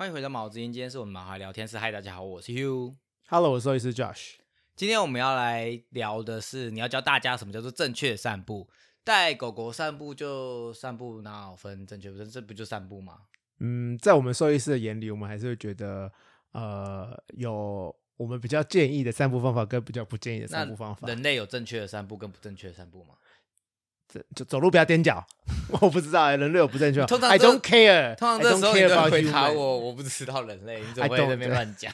欢迎回到毛之音，今天是我们毛孩聊天室。嗨，大家好，我是 Hugh。Hello，我是兽医师 Josh。今天我们要来聊的是，你要教大家什么叫做正确的散步。带狗狗散步就散步，哪有分正确不正？这不就散步吗？嗯，在我们兽医师的眼里，我们还是会觉得，呃，有我们比较建议的散步方法跟比较不建议的散步方法。人类有正确的散步跟不正确的散步吗？这就走路不要踮脚，我不知道欸人类有不正确吗。通常 I don't care，通常这时候你会回答我，我不知道人类，你怎么会在那边乱讲？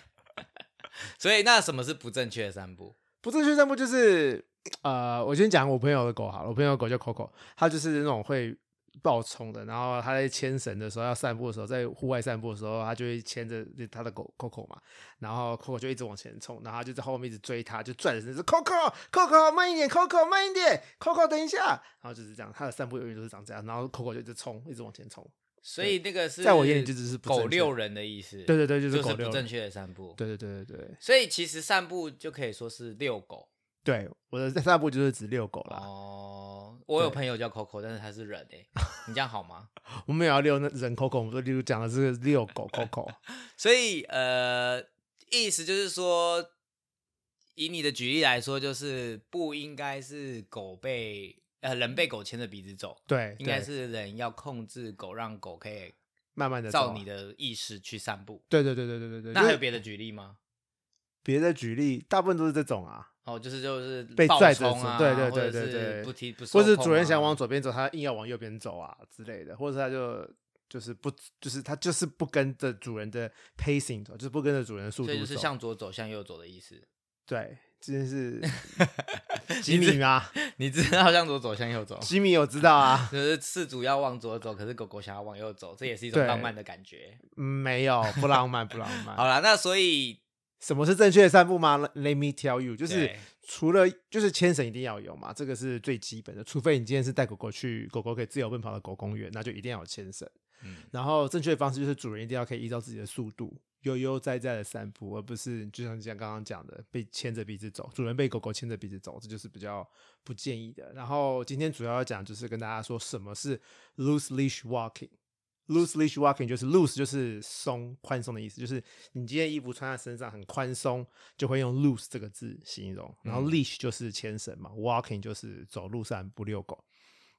所以那什么是不正确的散步？不正确散步就是，呃，我先讲我朋友的狗好了，我朋友的狗叫 Coco，它就是那种会暴冲的，然后他在牵绳的时候要散步的时候，在户外散步的时候，他就会牵着他的狗 Coco 嘛，然后 Coco 就一直往前冲，然后他就在后面一直追他，就拽着绳子，Coco Coco 慢一点，Coco 慢一点，Coco 等一下，然后就是这样，他的散步永远都是长这样，然后 Coco 就一直冲，一直往前冲，所以那个是在我眼里就只是狗遛人的意思。对对对，就就是狗正确的散步。对对对对对所以其实散步就可以说是遛狗。对，我的散步就是指遛狗啦，哦，我有朋友叫 Coco，但是他是人诶，你这样好吗？我们也要遛那人 Coco，我们说例如讲的是遛狗 Coco。所以呃，意思就是说，以你的举例来说，就是不应该是狗被呃人被狗牵着鼻子走，对，应该是人要控制狗，让狗可以慢慢的照你的意识去散步。对对对对对对对。那还有就是别的举例吗？别的举例，大部分都是这种啊，哦，就是就是暴被拽走对对对对对不提不受或是主人想啊往左边走，他硬要往右边走啊之类的，或者他就就是不就是他就是不跟着主人的 pacing 走，就是不跟着主人的速度走。所以就是向左走，向右走的意思。对，这件事吉米吗？你知道向左走，向右走，吉米我知道啊，就是饲主要往左走，可是狗狗想要往右走，这也是一种浪漫的感觉。嗯没有不浪漫不浪漫。好了，那所以什么是正确的散步吗？Let me tell you，就是除了就是牵绳一定要有嘛，这个是最基本的。除非你今天是带狗狗去狗狗可以自由奔跑的狗公园，那就一定要有牵绳。嗯然后正确的方式就是主人一定要可以依照自己的速度悠悠哉哉的散步，而不是就像像刚刚讲的被牵着鼻子走，主人被狗狗牵着鼻子走，这就是比较不建议的。然后今天主要要讲就是跟大家说什么是 loose leash walking。Loose leash walking 就是 loose 就是松宽松的意思，就是你今天衣服穿在身上很宽松，就会用 loose 这个字形容。然后嗯 leash 就是牵绳嘛，walking 就是走路散步遛狗。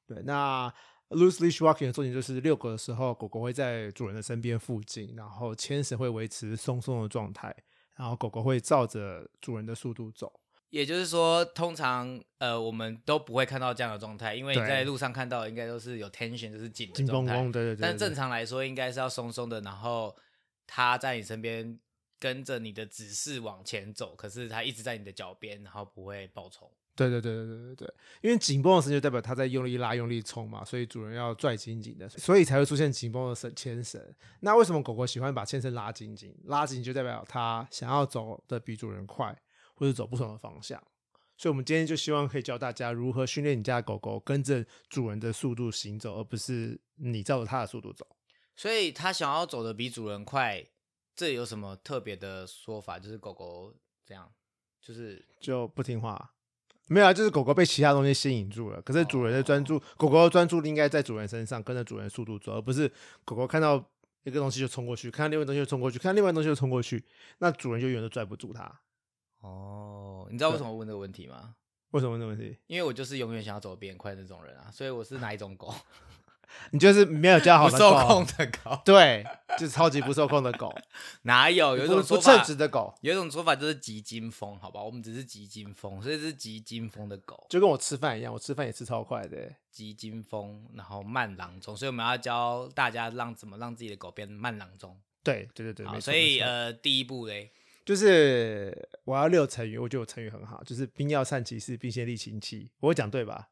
对，那 loose leash walking 的重点就是遛狗的时候，狗狗会在主人的身边附近，然后牵绳会维持松松的状态，然后狗狗会照着主人的速度走。也就是说，通常呃我们都不会看到这样的状态，因为你在路上看到应该都是有 tension，就是紧绷绷，对对对对但正常来说，应该是要松松的，然后它在你身边跟着你的指示往前走，可是它一直在你的脚边，然后不会爆冲。对对对对对对对，因为紧绷的绳就代表它在用力拉、用力冲嘛，所以主人要拽紧紧的，所以才会出现紧绷的绳牵绳。那为什么狗狗喜欢把牵绳拉紧紧？拉紧就代表它想要走的比主人快，或者走不同的方向。所以，我们今天就希望可以教大家如何训练你家的狗狗跟着主人的速度行走，而不是你照着它的速度走。所以它想要走的比主人快，这有什么特别的说法？就是狗狗这样，就是就不听话。没有啊，就是狗狗被其他东西吸引住了。可是主人的专注，狗狗的专注力应该在主人身上，跟着主人的速度走，而不是狗狗看到一个东西就冲过去，看到另外一个东西就冲过去，看到另外一个东西就冲过去，那主人就永远都拽不住它。哦，你知道为什么问这个问题吗？为什么问这个问题？因为我就是永远想要走得比人快的那种人啊，所以我是哪一种狗？你就是没有教好不受控，的狗？对，就是超级不受控的狗，哪有？有一不种说法不称职，的狗，有一种说法就是急惊风，好吧？我们只是急惊风，所以是急惊风的狗，就跟我吃饭一样，我吃饭也吃超快的。急惊风，然后慢郎中，所以我们要教大家让怎么让自己的狗变慢郎中。对对对对，好，没错所以没错呃，第一步嘞，就是我要六成语，我觉得我成语很好，就是兵要善其事，必先利其器。我会讲对吧？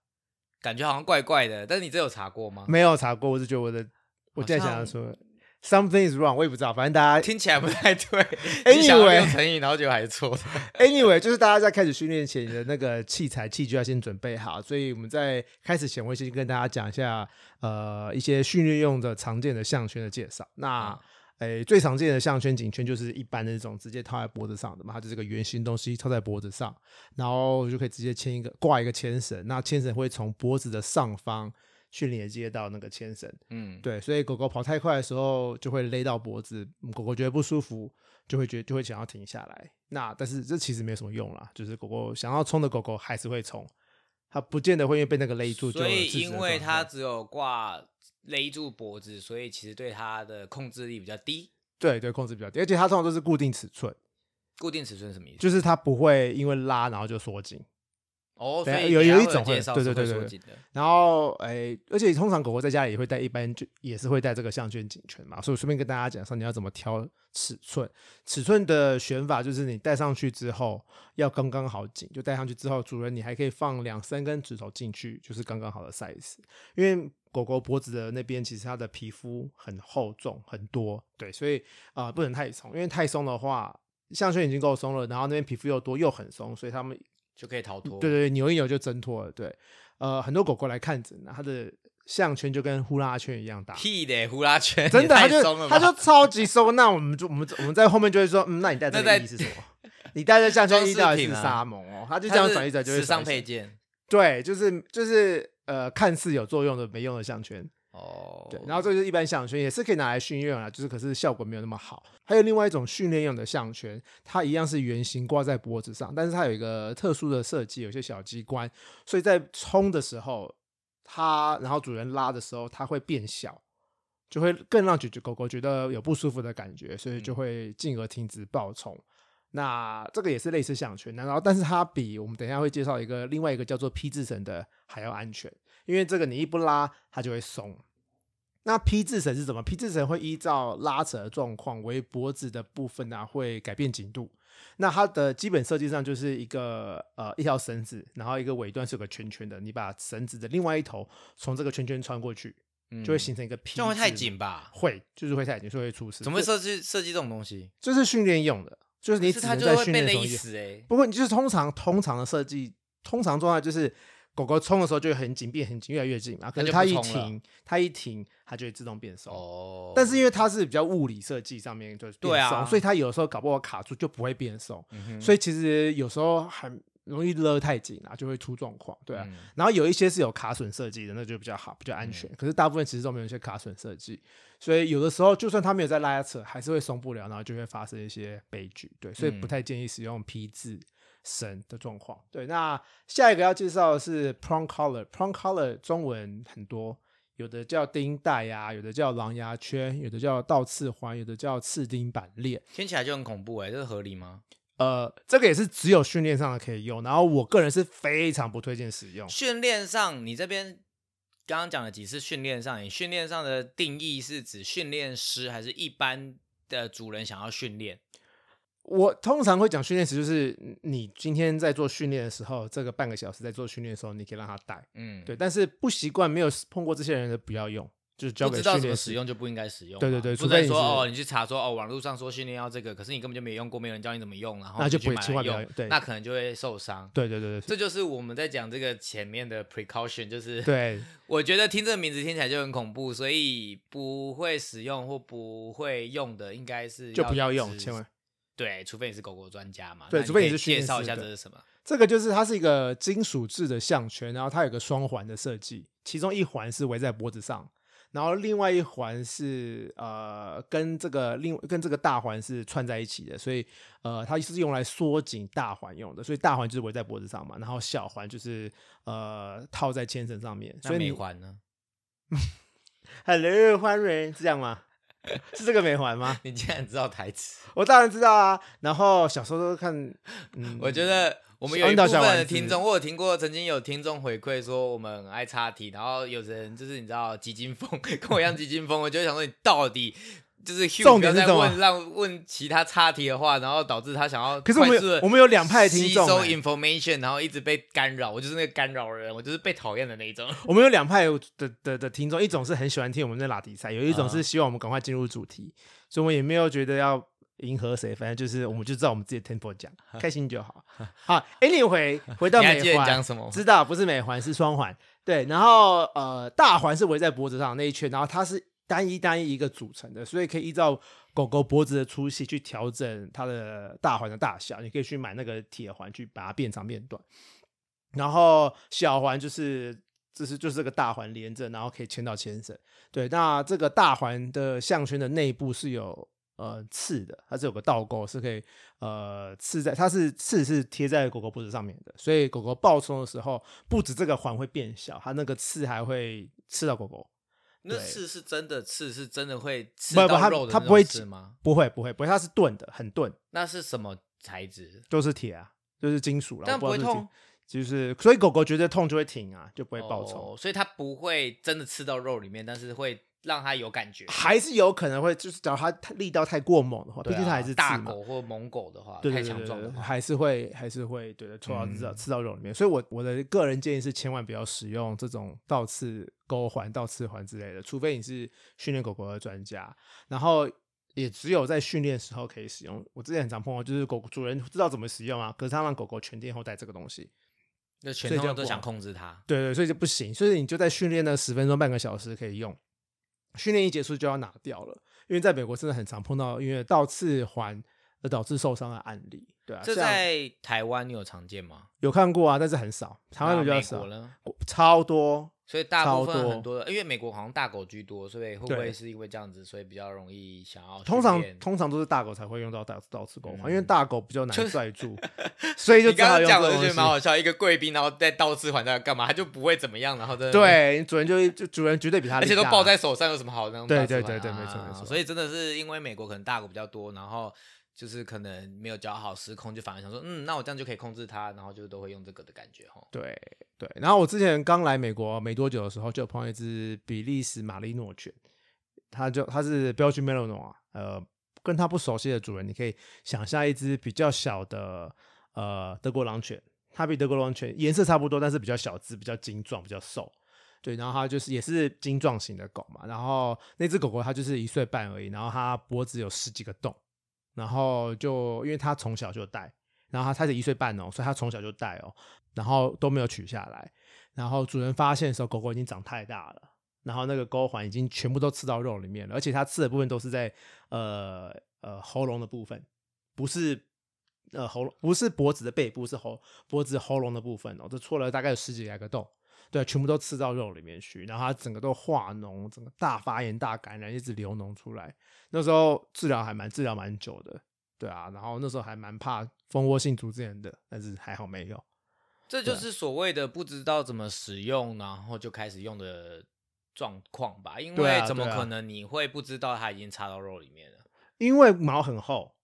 感觉好像怪怪的，但是你这有查过吗？没有查过，我是觉得我的，我现在想要像说 something is wrong，我也不知道，反正大家听起来不太对。Anyway 成语，然后就还是错的。anyway，就是大家在开始训练前，你的那个器材器具要先准备好。所以我们在开始前，我会先跟大家讲一下，呃，一些训练用的常见的项圈的介绍。那嗯诶，最常见的项圈、颈圈就是一般的那种直接套在脖子上的嘛，它就是个圆形东西套在脖子上，然后就可以直接牵一个挂一个牵绳，那牵绳会从脖子的上方去连接到那个牵绳。嗯，对，所以狗狗跑太快的时候就会勒到脖子，嗯狗狗觉得不舒服，就会觉就会想要停下来。那但是这其实没有什么用啦，就是狗狗想要冲的狗狗还是会冲，它不见得会因为被那个勒住就所以因为它只有挂勒住脖子，所以其实对它的控制力比较低。对对控制比较低，而且它通常都是固定尺寸，固定尺寸是什么意思？就是它不会因为拉然后就缩紧。哦，有有一种会对对对对。然后，诶，而且通常狗狗在家里也会带，一般就也是会带这个项圈颈圈嘛。所以我顺便跟大家讲说，你要怎么挑尺寸。尺寸的选法就是你戴上去之后要刚刚好紧，就戴上去之后，主人你还可以放两三根指头进去，就是刚刚好的 size。因为狗狗脖子的那边其实它的皮肤很厚重很多，对，所以啊、呃不能太松，因为太松的话，项圈已经够松了，然后那边皮肤又多又很松，所以它们就可以逃脱。对对对，扭一扭就挣脱了。对，呃，很多狗狗来看诊呢，它的项圈就跟呼啦圈一样大，屁的呼啦圈，真的，它就它就超级松。那我们就我们我们在后面就会说，嗯，那你戴这个意义是什么？你戴这项圈意义到底是沙蒙哦？它就这样转一转就会时尚。配件对，就是就是呃，看似有作用的没用的项圈。哦。对，然后这就是一般项圈，也是可以拿来训练啊，就是可是效果没有那么好。还有另外一种训练用的项圈，它一样是圆形挂在脖子上，但是它有一个特殊的设计，有些小机关，所以在冲的时候，它然后主人拉的时候，它会变小，就会更让觉觉狗狗觉得有不舒服的感觉，所以就会进而停止暴冲。那这个也是类似项圈，然后但是它比我们等一下会介绍一个另外一个叫做 P 字绳的还要安全，因为这个你一不拉它就会松。那 P 字绳是什么？P 字绳会依照拉扯的状况为脖子的部分啊会改变紧度。那它的基本设计上就是一个呃一条绳子，然后一个尾端是有个圈圈的，你把绳子的另外一头从这个圈圈穿过去，就会嗯形成一个 P，这样会太紧吧？会就是会太紧，所以会出事。怎么会设计设计这种东西？就是训练用的，就是你是它就只能在训练。不过你就是通常通常的设计，通常状态就是狗狗冲的时候就很紧，变很紧，越来越紧嘛。可是它一停，它一停，它就会自动变松。哦，但是因为它是比较物理设计上面就是变对啊松，所以它有时候搞不好卡住就不会变松。嗯所以其实有时候很容易勒太紧啊，就会出状况。对啊，嗯然后有一些是有卡损设计的，那就比较好，比较安全。可是大部分其实都没有一些卡损设计，所以有的时候就算他没有在拉扯，还是会松不了，然后就会发生一些悲剧。对，所以不嗯太建议使用 P 字绳的状况。对，那下一个要介绍的是 prong collar，prong collar 中文很多。有的叫钉带呀、有的叫狼牙圈，有的叫倒刺环，有的叫刺钉板链。听起来就很恐怖哎，这是合理吗？呃，这个也是只有训练上的可以用，然后我个人是非常不推荐使用。训练上，你这边刚刚讲了几次训练上，你训练上的定义是指训练师还是一般的主人想要训练？我通常会讲训练时，就是你今天在做训练的时候，这个半个小时在做训练的时候，你可以让他带，嗯，对。但是不习惯、没有碰过这些人的，不要用，就是交给不知道怎么。使用就不应该使用。对对对不除非说哦，你去查说哦，网络上说训练要这个，可是你根本就没用过，没有人教你怎么用，然后那就不会用千万不要用，对那可能就会受伤。对对对对这就是我们在讲这个前面的 precaution，就是对，我觉得听这个名字听起来就很恐怖，所以不会使用或不会用的，应该是就不要用，千万。对，除非你是狗狗专家嘛。对除非你是介绍一下这是什么。这个就是它是一个金属制的项圈，然后它有个双环的设计，其中一环是围在脖子上，然后另外一环是呃跟这个另跟这个大环是串在一起的，所以呃它是用来缩紧大环用的，所以大环就是围在脖子上嘛，然后小环就是呃套在牵绳上面，所以你环呢？Hello 欢人是这样吗？是这个没还吗？你竟然知道台词？我当然知道啊，然后小时候都看，嗯，我觉得我们有一部分的听众，我有听过，曾经有听众回馈说我们很爱插题，然后有人就是你知道基金风，跟我一样基金风，我就想说你到底。就是重点是什么问让问其他差题的话，然后导致他想要可是我们有我们有两派的听吸收众欸 information，然后一直被干扰。我就是那个干扰人，我就是被讨厌的那一种。我们有两派的的的听众，一种是很喜欢听我们的拉迪赛，有一种啊是希望我们赶快进入主题，所以我们也没有觉得要迎合谁，反正就是我们就知道我们自己的 tempo 讲，开心就好。好，anyway，回到美环，什么？知道不是美环是双环，对，然后呃大环是围在脖子上那一圈，然后它是单一单一一个组成的，所以可以依照狗狗脖子的粗细去调整它的大环的大小，你可以去买那个铁环去把它变长变短。然后小环就是就是就是这个大环连着，然后可以牵到牵绳。对，那这个大环的项圈的内部是有呃刺的，它是有个倒钩，是可以呃刺在，它是刺是贴在狗狗脖子上面的，所以狗狗暴冲的时候，不止这个环会变小，它那个刺还会刺到狗狗。那刺是真的刺，是真的会刺不不，它到肉的那它不会种刺吗？不会不会不会，它是钝的，很钝，那是什么材质？就是铁啊，就是金属了，但不会痛，就是所以狗狗觉得痛就会停啊，就不会报仇。哦，所以它不会真的刺到肉里面，但是会让它有感觉。还是有可能会，就是只要它太力道太过猛的话，毕竟它还是大狗或猛狗的话，太对对对对对，强壮的话，还是会还是会对的，戳到刺到嗯刺到肉里面。所以我我的个人建议是，千万不要使用这种倒刺钩环、倒刺环之类的，除非你是训练狗狗的专家，然后也只有在训练时候可以使用。我之前很常碰到，就是狗主人知道怎么使用啊，可是他让狗狗全天候带这个东西，那全所以就不好通都想控制它。对对，所以就不行。所以你就在训练的十分钟、半个小时可以用，训练一结束就要拿掉了。因为在美国真的很常碰到因为倒刺环而导致受伤的案例，对啊，这在台湾你有常见吗？有看过啊，但是很少，台湾那比较少美国，呢？超多。所以大部分很多的，因为美国好像大狗居多，所以会不会是因为这样子，所以比较容易想要通常通常都是大狗才会用到倒倒刺钩环，嗯因为大狗比较难就是拽住，所以就你刚刚讲的就觉得蛮好笑，一个贵宾然后在倒刺环在干嘛，他就不会怎么样，然后真的，对，主人就就主人绝对比他而且都抱在手上，有什么好那种对对对对啊没错没错所以真的是因为美国可能大狗比较多，然后就是可能没有教好失控，就反而想说，嗯，那我这样就可以控制它，然后就都会用这个的感觉哈。对对。然后我之前刚来美国没多久的时候，就有碰一只比利时马利诺犬，它就它是标准 Malinois，呃，跟它不熟悉的主人，你可以想象一只比较小的呃德国狼犬，它比德国狼犬颜色差不多，但是比较小只、比较精壮、比较瘦。对，然后它就是也是精壮型的狗嘛，然后那只狗狗它就是一岁半而已，然后它脖子有十几个洞，然后就因为它从小就带，然后它它是一岁半哦，所以它从小就带哦，然后都没有取下来，然后主人发现的时候，狗狗已经长太大了，然后那个钩环已经全部都刺到肉里面了，而且它刺的部分都是在呃呃喉咙的部分，不是呃喉咙，不是脖子的背部，是喉脖子喉咙的部分哦，这戳了大概有十几来个洞。对，全部都刺到肉里面去，然后它整个都化脓，整个大发炎、大感染，一直流脓出来。那时候治疗还蛮治疗蛮久的，对啊，然后那时候还蛮怕蜂窝性组织炎的，但是还好没有。这就是所谓的不知道怎么使用，然后就开始用的状况吧。因为怎么可能你会不知道它已经插到肉里面了？因为毛很厚，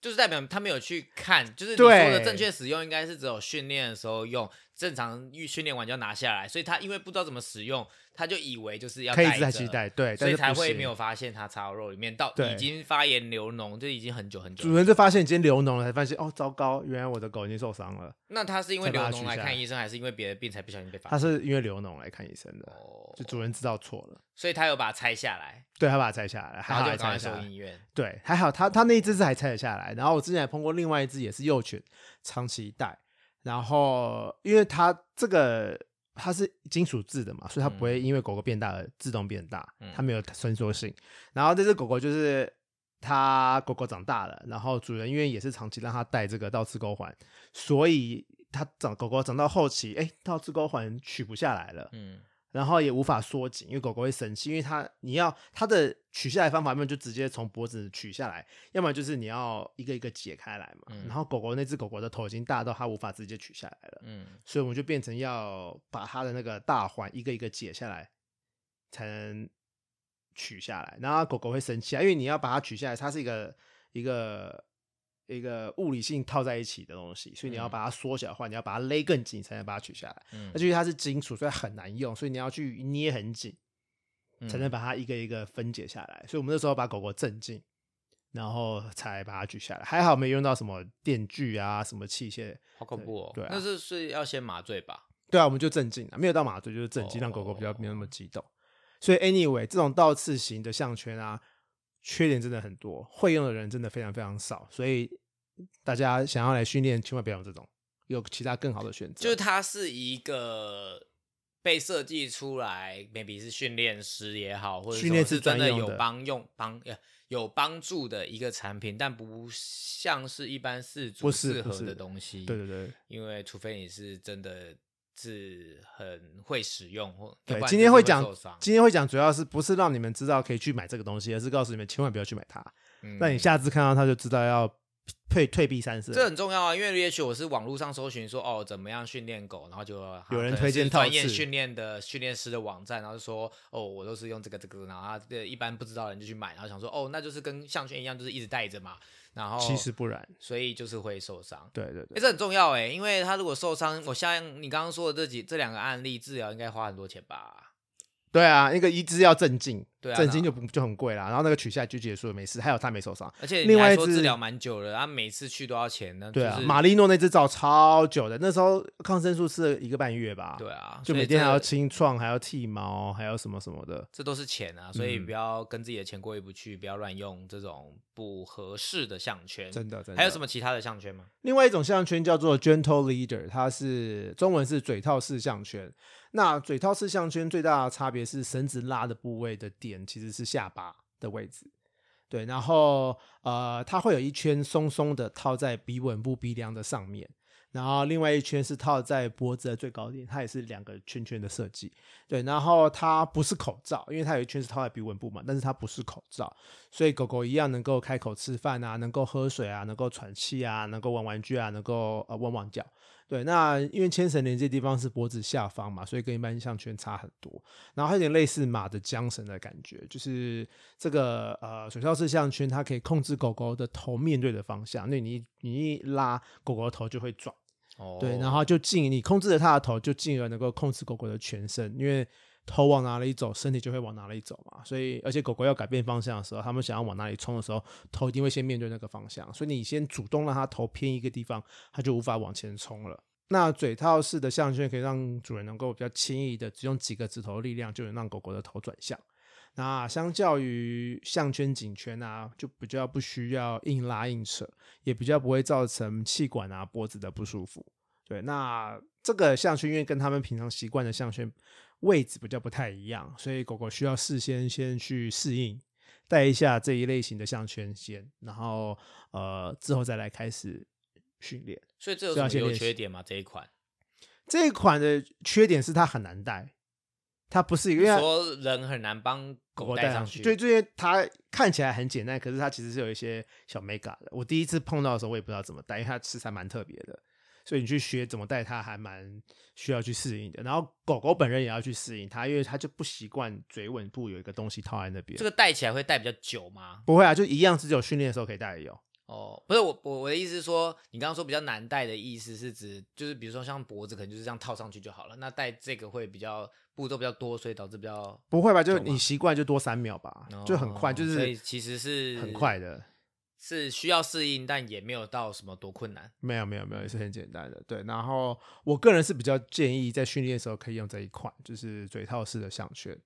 就是代表他没有去看，就是你说的正确使用，应该是只有训练的时候用，正常预训练完就要拿下来。所以他因为不知道怎么使用，他就以为就是要可以一直在期待，对，所以才会没有发现它插到肉里面，到对已经发炎流脓，就已经很久很久。主人就发现已经流脓了，才发现哦，糟糕，原来我的狗已经受伤了。那他是因为流脓来来看医生，还是因为别的病才不小心被发现？他？是因为流脓来看医生的，哦就主人知道错了，所以他有把它拆下来，对他把它拆下来，还好还拆。送医院。对，还好他他那一只是还拆得下来，然后我之前还碰过另外一只也是幼犬，长期带，然后因为它这个它是金属制的嘛，所以它不会因为狗狗变大而自动变大，嗯。它没有伸缩性。然后这只狗狗就是它狗狗长大了，然后主人因为也是长期让它戴这个倒刺钩环，所以它长狗狗长到后期，哎，倒刺钩环取不下来了，嗯，然后也无法缩紧，因为狗狗会生气，因为它你要它的取下来方法，要么就直接从脖子取下来，要么就是你要一个一个解开来嘛。嗯然后狗狗那只狗狗的头已经大到它无法直接取下来了，嗯，所以我们就变成要把它的那个大环一个一个解下来，才能取下来。然后狗狗会生气啊，因为你要把它取下来，它是一个一个。一个物理性套在一起的东西，所以你要嗯把它缩小的话，你要把它勒更紧才能把它取下来。嗯而且因为它是金属，所以很难用，所以你要去捏很紧，嗯才能把它一个一个分解下来。所以我们那时候把狗狗镇静，然后才把它取下来。还好没用到什么电锯啊，什么器械。好恐怖哦。对啊那是是要先麻醉吧？对啊，我们就镇静了，没有到麻醉，就是镇静，让狗狗比较没有那么激动。所以 anyway，这种倒刺型的项圈啊，缺点真的很多，会用的人真的非常非常少。所以大家想要来训练，千万不要用这种，有其他更好的选择。就是它是一个被设计出来，maybe 是训练师也好，或者训练是真的有帮用帮呃有帮助的一个产品，但不像是一般四足不是不适合的东西。对对对，因为除非你是真的是很会使用，或对今天会讲今天会讲，主要是不是让你们知道可以去买这个东西，而是告诉你们千万不要去买它。嗯那你下次看到它就知道要退退避三舍。这很重要啊，因为也许我是网络上搜寻说哦怎么样训练狗，然后就啊有人推荐专业刺训练的训练师的网站，然后就说哦我都是用这个这个，然后他的一般不知道的人就去买，然后想说哦那就是跟项圈一样，就是一直带着嘛，然后其实不然，所以就是会受伤。哎、对对对，这很重要哎，因为他如果受伤，我像你刚刚说的这几这两个案例，治疗应该花很多钱吧？对啊，那个一治要镇静，对啊镇静就不就很贵啦。然后那个取下来就结束了，没事。还有他没受伤，而且另外一只治疗蛮久了，他每次去都要钱呢。对啊，就是马利诺那只照超久的，那时候抗生素吃了一个半月吧，对啊，就每天还要清创，还要剃毛，还要什么什么的。这都是钱啊，所以嗯不要跟自己的钱过意不去，不要乱用这种不合适的项圈。真的，真的。还有什么其他的项圈吗？另外一种项圈叫做 Gentle Leader，它是中文是嘴套式项圈。那嘴套式项圈最大的差别是绳子拉的部位的点其实是下巴的位置。对，然后呃，它会有一圈松松的套在鼻吻部鼻梁的上面，然后另外一圈是套在脖子的最高点，它也是两个圈圈的设计。对，然后它不是口罩，因为它有一圈是套在鼻吻部嘛，但是它不是口罩，所以狗狗一样能够开口吃饭啊，能够喝水啊，能够喘气啊，能够玩玩具啊，能够呃汪汪叫。对，那因为牵绳连接地方是脖子下方嘛，所以跟一般项圈差很多。然后它有点类似马的缰绳的感觉，就是这个呃水上式项圈，它可以控制狗狗的头面对的方向，那你你一拉，狗狗的头就会转。哦，对，然后就进你控制了它的头，就进而能够控制狗狗的全身，因为头往哪里走，身体就会往哪里走嘛。所以，而且狗狗要改变方向的时候，它们想要往哪里冲的时候，头一定会先面对那个方向。所以你先主动让它头偏一个地方，它就无法往前冲了。那嘴套式的项圈可以让主人能够比较轻易的，只用几个指头力量就能让狗狗的头转向。那相较于项圈、颈圈啊，就比较不需要硬拉硬扯，也比较不会造成气管啊、脖子的不舒服。对，那这个项圈因为跟他们平常习惯的项圈位置比较不太一样，所以狗狗需要事先先去适应，带一下这一类型的项圈先，然后呃之后再来开始训练。所以这有什么优是要先练习缺点吗？这一款这一款的缺点是它很难带，它不是一个说人很难帮狗狗狗带上去，对，这些它看起来很简单，可是它其实是有一些小 mega 的。我第一次碰到的时候，我也不知道怎么带，因为它吃材蛮特别的，所以你去学怎么带它，还蛮需要去适应的。然后狗狗本人也要去适应它，因为它就不习惯嘴吻部有一个东西套在那边。这个戴起来会戴比较久吗？不会啊，就一样，只有训练的时候可以戴的有。哦，不是我我我的意思是说，你刚刚说比较难戴的意思是指，就是比如说像脖子可能就是这样套上去就好了，那戴这个会比较步骤比较多，所以导致比较不会吧？就你习惯就多三秒吧，就很快，哦就是所以其实是很快的。是需要适应，但也没有到什么多困难。没有没有没有，也是很简单的。对，然后我个人是比较建议在训练的时候可以用这一款，就是嘴套式的项圈。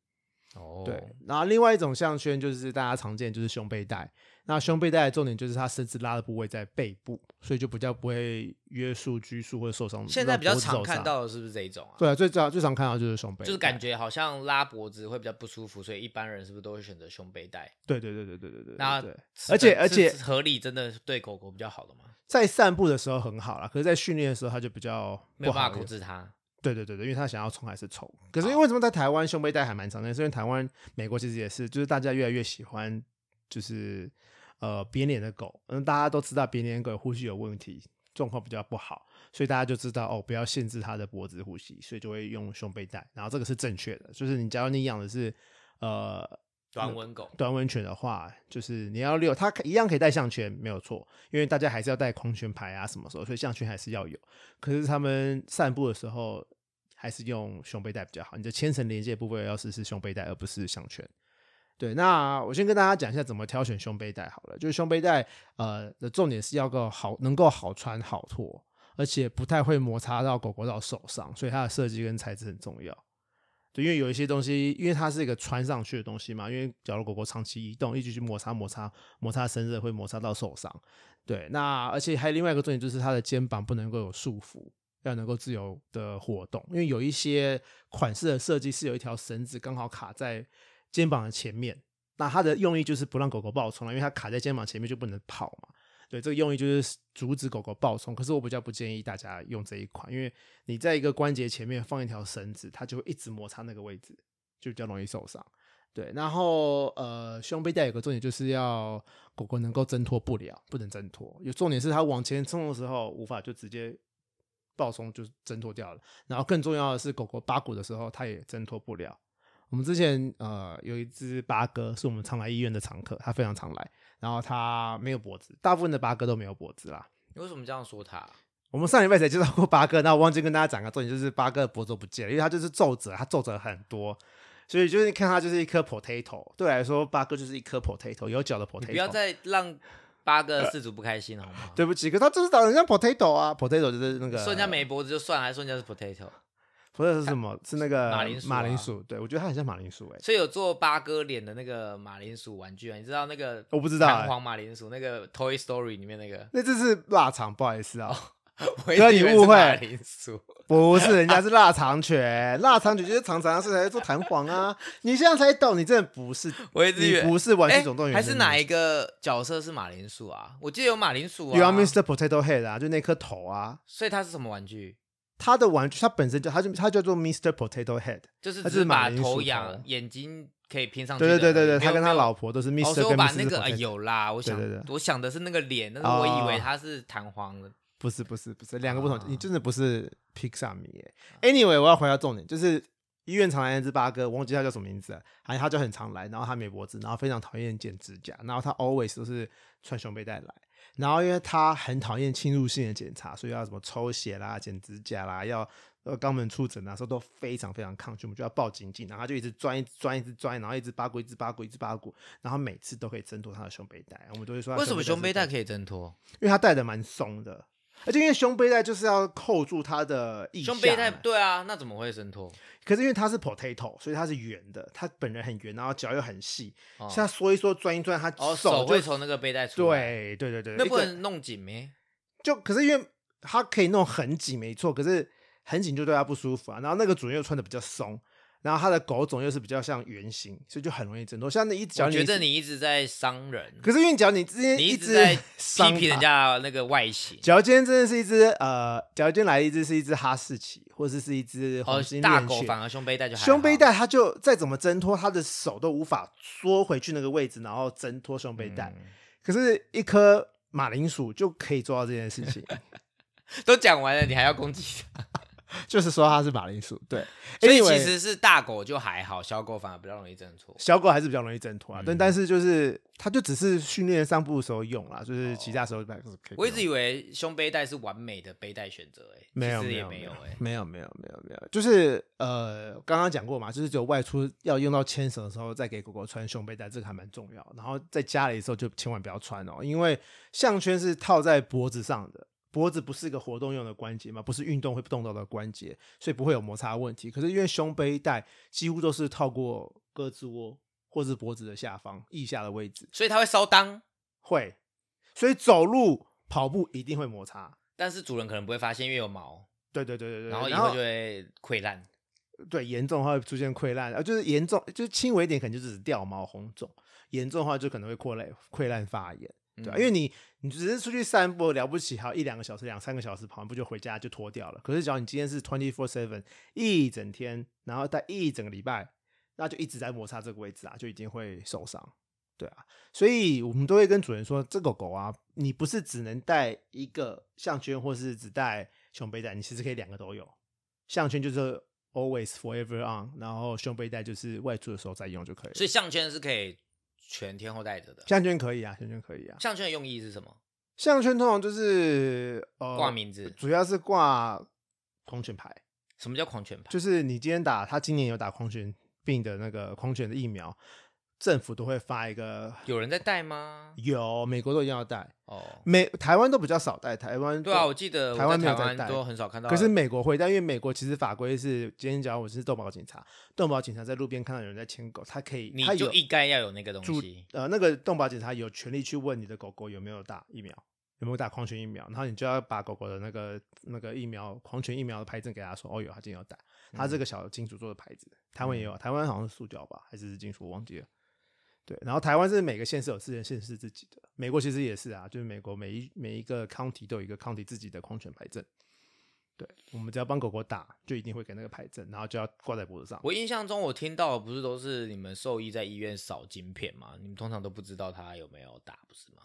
哦对，然后另外一种项圈就是大家常见，就是胸背带。那胸背带的重点就是它绳子拉的部位在背部，所以就比较不会约束、拘束或者受伤。现在比较常看。到的是不是这一种啊？对啊，最早最常看到就是胸背，就是感觉好像拉脖子会比较不舒服，所以一般人是不是都会选择胸背带？对对对对对对对。那对，而且而且合理真的对狗狗比较好的吗？在散步的时候很好啦，可是，在训练的时候它就比较没有办法控制它。对对对对，因为他想要冲还是冲。可是因为为什么在台湾胸背带还蛮常见？是因为台湾、美国其实也是，就是大家越来越喜欢，就是呃扁脸的狗。嗯，大家都知道扁脸狗呼吸有问题，状况比较不好，所以大家就知道哦，不要限制它的脖子呼吸，所以就会用胸背带。然后这个是正确的，就是你假如你养的是呃短吻狗，短吻犬的话，就是你要遛它可一样可以带项圈，没有错，因为大家还是要带狂犬牌啊什么时候，所以项圈还是要有。可是他们散步的时候还是用胸背带比较好，你的牵绳连接部位要是是胸背带，而不是项圈。对，那我先跟大家讲一下怎么挑选胸背带好了。就是胸背带，呃，的重点是要个好，能够好穿好脱，而且不太会摩擦到狗狗到手上，所以它的设计跟材质很重要。对，因为有一些东西，因为它是一个穿上去的东西嘛，因为假如狗狗长期移动，一直去摩擦摩擦摩擦生热，会摩擦到受伤。对，那而且还有另外一个重点就是它的肩膀不能够有束缚，要能够自由的活动。因为有一些款式的设计是有一条绳子刚好卡在肩膀的前面，那它的用意就是不让狗狗暴冲了，因为它卡在肩膀前面就不能跑嘛。对，这个用意就是阻止狗狗暴冲。可是我比较不建议大家用这一款，因为你在一个关节前面放一条绳子，它就会一直摩擦那个位置，就比较容易受伤。对，然后呃，胸背带有个重点就是要狗狗能够挣脱不了，不能挣脱。有重点是它往前冲的时候无法就直接暴冲就挣脱掉了。然后更重要的是，狗狗扒骨的时候它也挣脱不了。我们之前呃有一只八哥是我们常来医院的常客，它非常常来，然后他没有脖子，大部分的八哥都没有脖子啦。你为什么这样说他？我们上礼拜才介绍过八哥，那我忘记跟大家讲个重点，就是八哥的脖子不见了，因为他就是皱褶，他皱褶很多。所以就是看他就是一颗 potato，对我来说八哥就是一颗 potato，有脚的 potato。不要再让八哥的氏族不开心了好吗？对不起，可他就是长得像 potato 啊，potato 就是那个。说人家没脖子就算了，还说人家是 potato。Potato 是什么？是那个马铃薯。马铃薯，对我觉得它很像马铃薯哎。所以有做八哥脸的那个马铃薯玩具啊？你知道那个？我不知道。弹簧马铃薯那个 Toy Story 里面那个？那这是腊肠，不好意思啊。哥，你误会，不是人家是腊肠犬，腊肠犬就是常常是来做弹簧啊。你现在才懂，你真的不是，我一直以为不是玩具总动员，还是哪一个角色是马铃薯啊？我记得有马铃薯啊，有 Mr. Potato Head 啊，就那颗头啊。所以它是什么玩具？它的玩具，他本身就他就他叫做 Mr. Potato Head，就是它是把头仰，眼睛可以拼上去。对对对对对，他跟他老婆都是 Mr. 我把那个有啦，我想我想的是那个脸，但是我以为他是弹簧的。不是不是不是两个不同，你真的不是 Pixar 迷耶。Anyway，我要回到重点，就是医院常来那只八哥，我忘记他叫什么名字了，反正他就很常来，然后他没脖子，然后非常讨厌剪指甲，然后他 always 都是穿胸背带来，然后因为他很讨厌侵入性的检查，所以要什么抽血啦、剪指甲啦，要呃肛门触诊啊，时候都非常非常抗拒，我们就要抱紧紧，然后他就一直钻、一直钻、一直钻，然后一直扒骨、一直扒骨、一直扒骨，然后每次都可以挣脱他的胸背带，我们都会说为什么胸背带可以挣脱？因为他带的蛮松的。而且因为胸背带就是要扣住它的腋下，胸背带对啊，那怎么会伸脱？可是因为它是 potato，所以它是圆的，它本人很圆，然后脚又很细，像它缩一缩、钻一钻，它手会从那个背带出来。对对对对，那不能弄紧没？就可是因为它可以弄很紧，没错，可是很紧就对它不舒服啊。然后那个主人又穿的比较松。然后它的狗种又是比较像圆形，所以就很容易挣脱。像那一脚，我觉得你一直在伤人。可是因为脚你之前一直在 批评人家那个外形。假如今天真的是一只呃，假如今天来一只是一只哈士奇，或者是一只大狗，反而胸背带就胸背带，它就再怎么挣脱，它的手都无法缩回去那个位置，然后挣脱胸背带。可是，一颗马铃薯就可以做到这件事情。都讲完了，你还要攻击它？就是说它是马铃薯，对，所以其实是大狗就还好，小狗反而比较容易挣脱。小狗还是比较容易挣脱啊，但但是就是它就只是训练上步的时候用啦，就是其他时候可以。我一直以为胸背带是完美的背带选择，哎，没有没有没有哎，没有没有没有没有，就是呃刚刚讲过嘛，就是只有外出要用到牵绳的时候再给狗狗穿胸背带，这个还蛮重要。然后在家里的时候就千万不要穿哦，因为项圈是套在脖子上的。脖子不是一个活动用的关节嘛，不是运动会动到的关节，所以不会有摩擦问题。可是因为胸背带几乎都是套过胳肢窝或是脖子的下方腋下的位置，所以它会烧裆，会，所以走路跑步一定会摩擦。但是主人可能不会发现，因为有毛。对对对对对。然后以后就会溃烂。对，严重的话会出现溃烂，呃，就是严重，就是轻微一点可能就只是掉毛红肿，严重的话就可能会扩烂溃烂发炎。对，因为你你只是出去散步了不起，还有一两个小时、两三个小时跑完步就回家就脱掉了。可是，只要你今天是 twenty four seven 一整天，然后待一整个礼拜，那就一直在摩擦这个位置啊，就已经会受伤。对啊，所以我们都会跟主人说，这个狗啊，你不是只能带一个项圈，或是只带胸背带，你其实可以两个都有。项圈就是 always forever on，然后胸背带就是外出的时候再用就可以。所以项圈是可以。全天候带着的项圈可以啊，项圈可以啊。项圈的用意是什么？项圈通常就是呃挂名字，主要是挂狂犬牌。什么叫狂犬牌？就是你今天打，他今年有打狂犬病的那个狂犬的疫苗。政府都会发一个，有人在带吗？有，美国都一定要带哦。美台湾都比较少带，台湾对啊，我记得台湾没有在带，都很少看到。可是美国会，但因为美国其实法规是，今天讲我是动保警察，动保警察在路边看到有人在牵狗，他可以，你就应该要有那个东西。呃，那个动保警察有权利去问你的狗狗有没有打疫苗，有没有打狂犬疫苗，然后你就要把狗狗的那个那个疫苗狂犬疫苗的牌证给他说，哦有，他今天要打，他这个小金属做的牌子，台湾也有，台湾好像是塑胶吧，还是金属，我忘记了。对，然后台湾是每个县市有自己的县市自己的，美国其实也是啊，就是美国每一每一个 county 都有一个 county 自己的狂犬牌证。对，我们只要帮狗狗打，就一定会给那个牌证，然后就要挂在脖子上。我印象中，我听到的不是都是你们兽医在医院扫晶片吗？你们通常都不知道它有没有打，不是吗？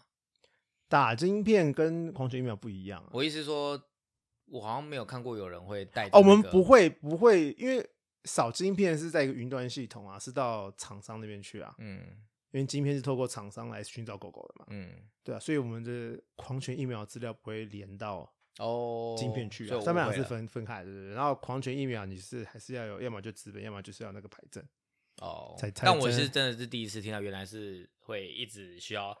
打晶片跟狂犬疫苗不一样、啊。我意思是说，我好像没有看过有人会带、哦，我们不，会不会，因为扫晶片是在一个云端系统啊，是到厂商那边去啊，嗯因为晶片是透过厂商来寻找狗狗的嘛。嗯，对啊，所以我们的狂犬疫苗资料不会连到哦，晶片去啊，上面两是分分开的，对。然后狂犬疫苗你是还是要有，要么就资本，要么就是要那个牌证。哦才，才但我是真的是第一次听到，原来是会一直需要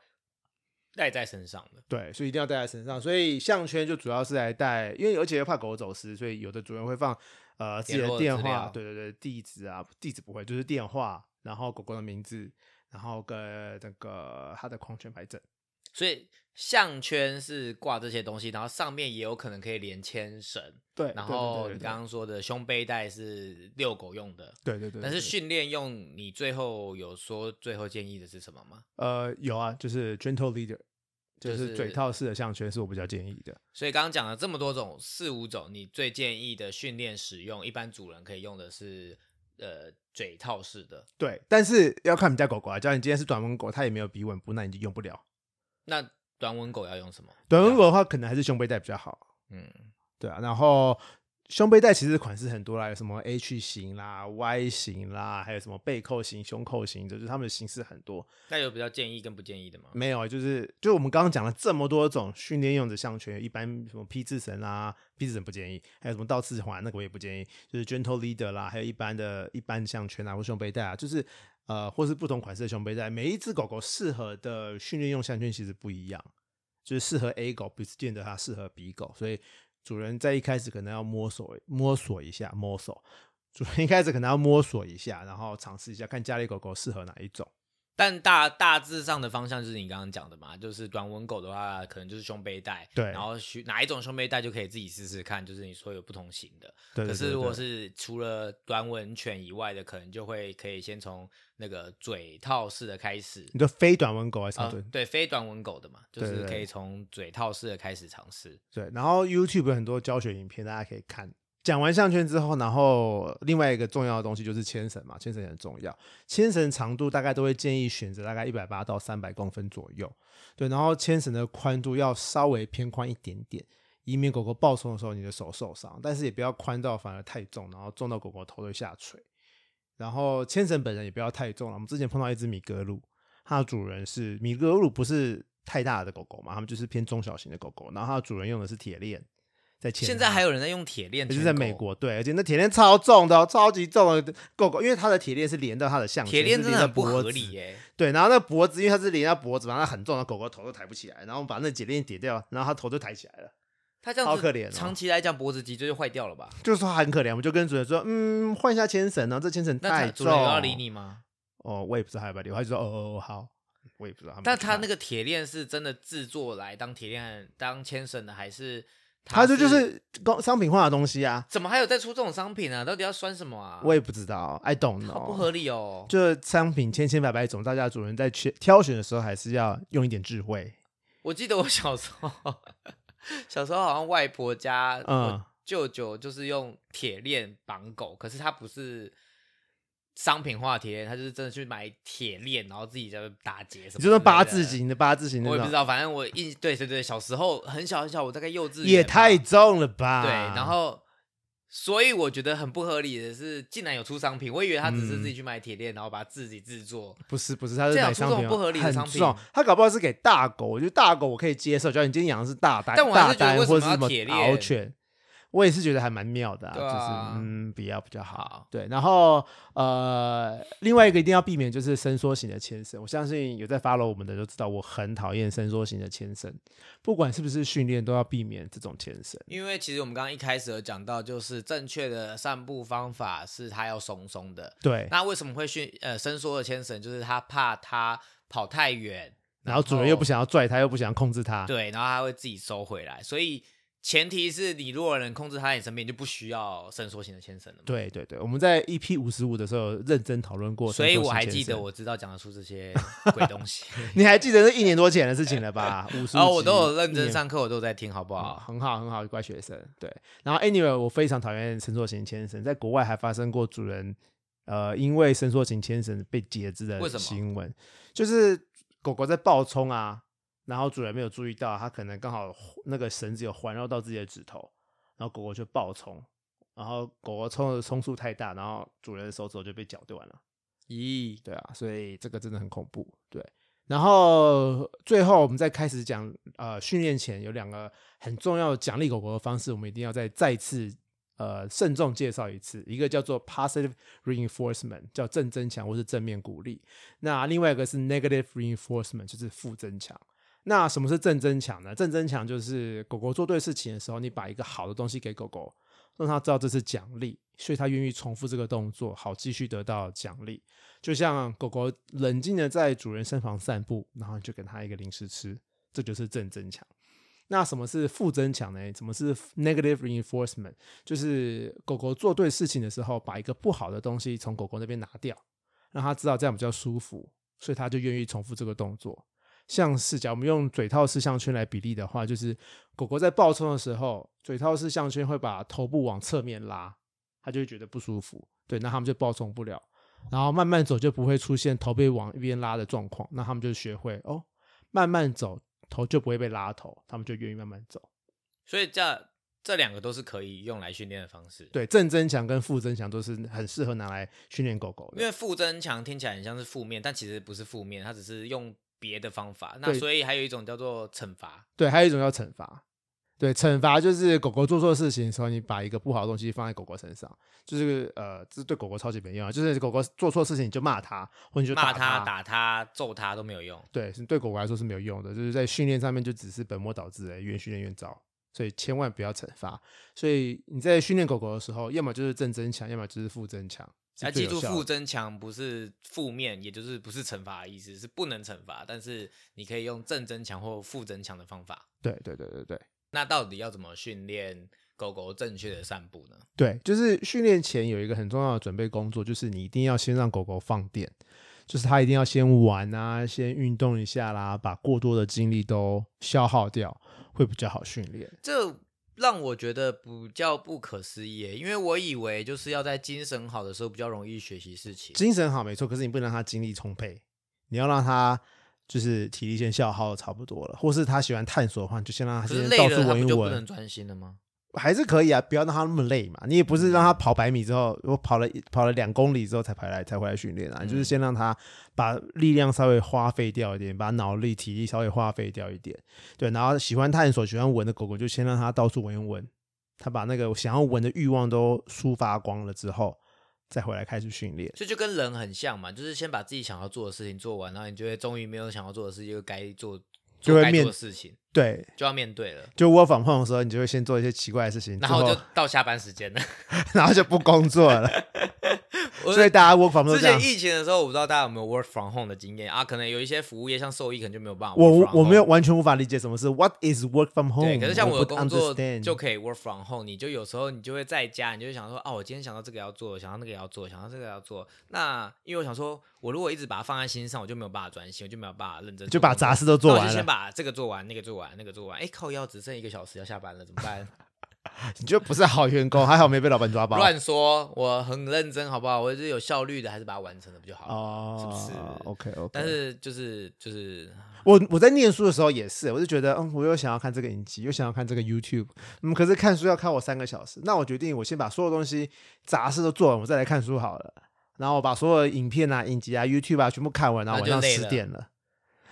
带在身上的。对，所以一定要带在身上。所以项圈就主要是来带，因为而且又怕狗狗走失，所以有的主人会放呃自己的电话，对对对，地址啊，地址不会，就是电话，然后狗狗的名字，然后跟那个它的狂犬牌证。所以项圈是挂这些东西，然后上面也有可能可以连牵绳。对，然后你刚刚说的胸背带是遛狗用的，对对对，但是对训练用，你最后有说最后建议的是什么吗？呃有啊，就是 gentle leader，就就是是嘴套式的项圈是我比较建议的。所以刚刚讲了这么多种四五种，你最建议的训练使用，一般主人可以用的是呃嘴套式的。对，但是要看你家狗狗啊。假如你今天是短吻狗，它也没有鼻吻部，那你就用不了。那短吻狗要用什么？短吻狗的话，可能还是胸背带比较好。嗯，对啊，然后胸背带其实款式很多啦，有什么 H 型啦、Y 型啦，还有什么背扣型、胸扣型，就是它们的形式很多。那有比较建议跟不建议的吗？没有，就是就我们刚刚讲了这么多种训练用的项圈，一般什么 P 字绳啦，P 字绳不建议，还有什么倒刺环那个我也不建议，就是 Gentle Leader 啦，还有一般的一般项圈啊或胸背带啊，就是呃或是不同款式的胸背带，每一只狗狗适合的训练用项圈其实不一样，就是适合 A 狗不见得它适合 B 狗，所以主人在一开始可能要摸索摸索一下，摸索。主人一开始可能要摸索一下，然后尝试一下，看家里狗狗适合哪一种。但大大致上的方向就是你刚刚讲的嘛，就是短吻狗的话，可能就是胸背带，对然后需哪一种胸背带就可以自己试试看，就是你说有不同型的。对对可是如果是除了短吻犬以外的，可能就会可以先从那个嘴套式的开始。你说非短吻狗还是长啊臀？对，非短吻狗的嘛，就是可以从嘴套式的开始尝试。对，然后 YouTube 有很多教学影片，大家可以看。讲完项圈之后，然后另外一个重要的东西就是牵绳嘛，牵绳也很重要。牵绳长度大概都会建议选择大概一百八到三百公分左右，对，然后牵绳的宽度要稍微偏宽一点点，以免狗狗暴冲的时候你的手受伤，但是也不要宽到反而太重，然后重到狗狗头会下垂。然后牵绳本人也不要太重了。我们之前碰到一只米格鲁，它的主人是米格鲁，不是太大的狗狗嘛，它们就是偏中小型的狗狗，然后它的主人用的是铁链在牵它。现在还有人在用铁链就，是在美国，对，而且那铁链超重的哦、超级重的狗狗，因为它的铁链是连到它的项圈，铁链真的很不脖子合理耶。对，然后那脖子，因为它是连到脖子嘛，它很重，的狗狗头都抬不起来，然后把那铁链解掉，然后它头就抬起来了，他这样子好可怜哦长期来讲脖子脊椎就坏掉了吧？就是说它很可怜，我们就跟主人说，嗯，换一下牵绳哦，这牵绳那太重，他主人有要理你吗？哦，我也不知道他要不要理我，他就说哦哦哦好，我也不知道但。他那个铁链是真的制作来当铁链当牵绳的，还是他这就是工商品化的东西啊，怎么还有在出这种商品啊？到底要酸什么啊？我也不知道，I don't 好 know，不合理哦。就商品千千百百种，大家主人在选挑选的时候还是要用一点智慧。我记得我小时候，小时候好像外婆家，嗯舅舅就是用铁链绑狗，可是他不是商品化铁链，他就是真的去买铁链，然后自己在那打结。你就说八字形的八字形的，我也不知道，反正我印对对对，小时候很小很小，我大概幼稚园也太重了吧？对，然后所以我觉得很不合理的是，竟然有出商品，我以为他只是自己去买铁链，然后把自己制作。不是不是，他是这样买商品哦出这种不合理的商品重他搞不好是给大狗，我觉得大狗我可以接受，只要你今天养的是大单，但我还大是觉得为什么单或者是什么要铁链獒犬。我也是觉得还蛮妙的、啊，对啊就是嗯，比较比较好。好对，然后呃，另外一个一定要避免就是伸缩型的牵绳。我相信有在 follow 我们的都知道，我很讨厌伸缩型的牵绳，不管是不是训练，都要避免这种牵绳。因为其实我们刚刚一开始有讲到，就是正确的散步方法是它要松松的。对，那为什么会训呃伸缩的牵绳？就是他怕它跑太远，然后主人又不想要拽它，又不想要控制它。对，然后它会自己收回来，所以前提是你如果能控制它在你身边，就不需要伸缩型的牵绳了嘛。对对对，我们在 EP 五十五的时候有认真讨论过，所以我还记得，我知道讲得出这些鬼东西。你还记得是一年多前的事情了吧？五十，然后我都有认真上课，我都在听，好不好？很好很好，乖学生。对，然后 Anyway，我非常讨厌伸缩型牵绳，在国外还发生过主人呃因为伸缩型牵绳被截肢的新闻，就是狗狗在暴冲啊。然后主人没有注意到，它可能刚好那个绳子有环绕到自己的指头，然后狗狗就暴冲，然后狗狗冲的冲速太大，然后主人的手指就被绞断了。咦，对啊，所以这个真的很恐怖。对，然后最后我们再开始讲，呃，训练前有两个很重要的奖励狗狗的方式，我们一定要再再次呃慎重介绍一次。一个叫做 positive reinforcement，叫正增强或是正面鼓励。那另外一个是 negative reinforcement，就是负增强。那什么是正增强呢？正增强就是狗狗做对事情的时候，你把一个好的东西给狗狗，让它知道这是奖励，所以它愿意重复这个动作，好继续得到奖励。就像狗狗冷静的在主人身旁散步，然后就给它一个零食吃，这就是正增强。那什么是负增强呢？什么是 negative reinforcement？就是狗狗做对事情的时候，把一个不好的东西从狗狗那边拿掉，让它知道这样比较舒服，所以它就愿意重复这个动作。像是假如，我们用嘴套式项圈来比例的话，就是狗狗在暴冲的时候，嘴套式项圈会把头部往侧面拉，它就会觉得不舒服。对，那它们就暴冲不了。然后慢慢走就不会出现头被往一边拉的状况，那它们就学会哦，慢慢走，头就不会被拉头，它们就愿意慢慢走。所以这这两个都是可以用来训练的方式。对，正增强跟负增强都是很适合拿来训练狗狗的。因为负增强听起来很像是负面，但其实不是负面，它只是用。别的方法，那所以还有一种叫做惩罚，对，还有一种叫惩罚，对，惩罚就是狗狗做错事情的时候，你把一个不好的东西放在狗狗身上，就是呃，这是对狗狗超级没用啊，就是狗狗做错事情你就骂它，或者你就骂它、打它、揍它都没有用，对，对狗狗来说是没有用的，就是在训练上面就只是本末倒置，越训练越糟，所以千万不要惩罚。所以你在训练狗狗的时候，要么就是正增强，要么就是负增强。要记住，负增强不是负面，也就是不是惩罚的意思，是不能惩罚，但是你可以用正增强或负增强的方法。对对对对对。那到底要怎么训练狗狗正确的散步呢？对，就是训练前有一个很重要的准备工作，就是你一定要先让狗狗放电，就是它一定要先玩啊，先运动一下啦，把过多的精力都消耗掉，会比较好训练。这。让我觉得比较不可思议，因为我以为就是要在精神好的时候比较容易学习事情。精神好没错，可是你不能让他精力充沛，你要让他就是体力先消耗的差不多了，或是他喜欢探索的话，就先让他先到处闻一闻。不能专心了吗？还是可以啊，不要让他那么累嘛。你也不是让他跑百米之后，我跑了跑了两公里之后才回来才回来训练啊。就是先让他把力量稍微花费掉一点，把脑力体力稍微花费掉一点。对，然后喜欢探索、喜欢闻的狗狗，就先让它到处闻一闻。它把那个想要闻的欲望都抒发光了之后，再回来开始训练。所以就跟人很像嘛，就是先把自己想要做的事情做完，然后你就会终于没有想要做的事情，就该做。就会面事情，对，就要面对了。就 work from home 的时候，你就会先做一些奇怪的事情，然后就到下班时间了，然后就不工作了。所以大家 work from home。之前疫情的时候，我不知道大家有没有 work from home 的经验啊？可能有一些服务业，像兽医，可能就没有办法。我我没有完全无法理解什么是 What is work from home？对，可是像我的工作就可以 work from home。你就有时候你就会在家，你就会想说，哦，我今天想到这个要做，想到那个要做，想到这个要做。那因为我想说，我如果一直把它放在心上，我就没有办法专心，我就没有办法认真，就把杂事都做完了。先把这个做完，那个做完，那个做完。哎，靠腰只剩一个小时要下班了，怎么办？你就不是好员工，还好没被老板抓包。乱说，我很认真，好不好？我是有效率的，还是把它完成了不就好？哦，是不是？OK OK。但是就是就是，我我在念书的时候也是，我就觉得，嗯，我又想要看这个影集，又想要看这个 YouTube，嗯，可是看书要看我三个小时，那我决定我先把所有东西杂事都做完，我再来看书好了。然后我把所有影片啊、影集啊、YouTube 啊全部看完，然后晚上十点了。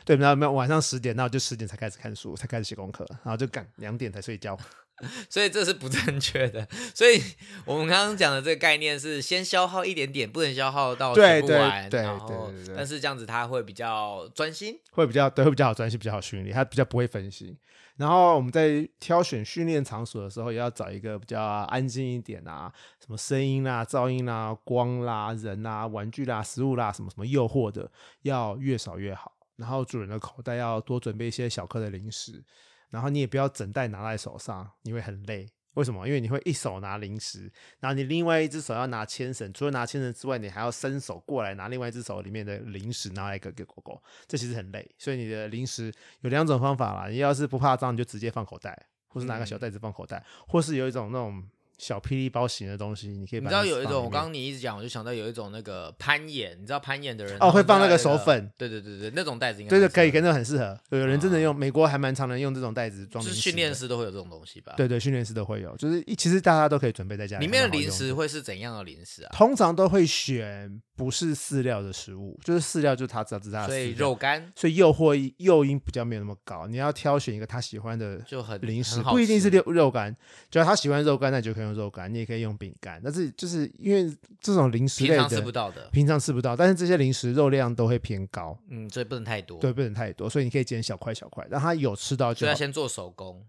对，然后没有晚上十点，然后就十点才开始看书，才开始写功课，然后就赶两点才睡觉。所以这是不正确的。所以我们刚刚讲的这个概念是先消耗一点点，不能消耗到全部完。对对对对。但是这样子他会比较专心，会比较对，会比较好专心，比较好训练，他比较不会分心。然后我们在挑选训练场所的时候，也要找一个比较安静一点啊，什么声音啦、噪音啦、光啦、人啦、玩具啦、食物啦，什么什么诱惑的，要越少越好。然后主人的口袋要多准备一些小颗的零食。然后你也不要整袋拿在手上，你会很累。为什么？因为你会一手拿零食，然后你另外一只手要拿牵绳，除了拿牵绳之外，你还要伸手过来拿另外一只手里面的零食拿来给给狗狗，这其实很累。所以你的零食有两种方法啦，你要是不怕脏，你就直接放口袋，或是拿个小袋子放口袋，或是有一种那种。小霹雳包型的东西，你可以。你知道有一种，我刚刚你一直讲，我就想到有一种那个攀岩，你知道攀岩的人哦，会放那个手粉。对对对对，那种袋子应该。对对，可以，跟那很适合。有人真的用，美国还蛮常人用这种袋子装。就是训练师都会有这种东西吧？对对，训练师都会有，就是其实大家都可以准备在家里。里面的零食会是怎样的零食啊？通常都会选不是饲料的食物，就是饲料就是他知道是他的。所以肉干，所以诱惑诱因比较没有那么高。你要挑选一个他喜欢的，就很零食，不一定是肉肉干，只要他喜欢肉干，那就可以用肉干。你也可以用。饼干，但是就是因为这种零食类的，平常吃不到的，平常吃不到，但是这些零食肉量都会偏高，嗯，所以不能太多，对，不能太多，所以你可以剪小块小块，让它有吃到，就要先做手工，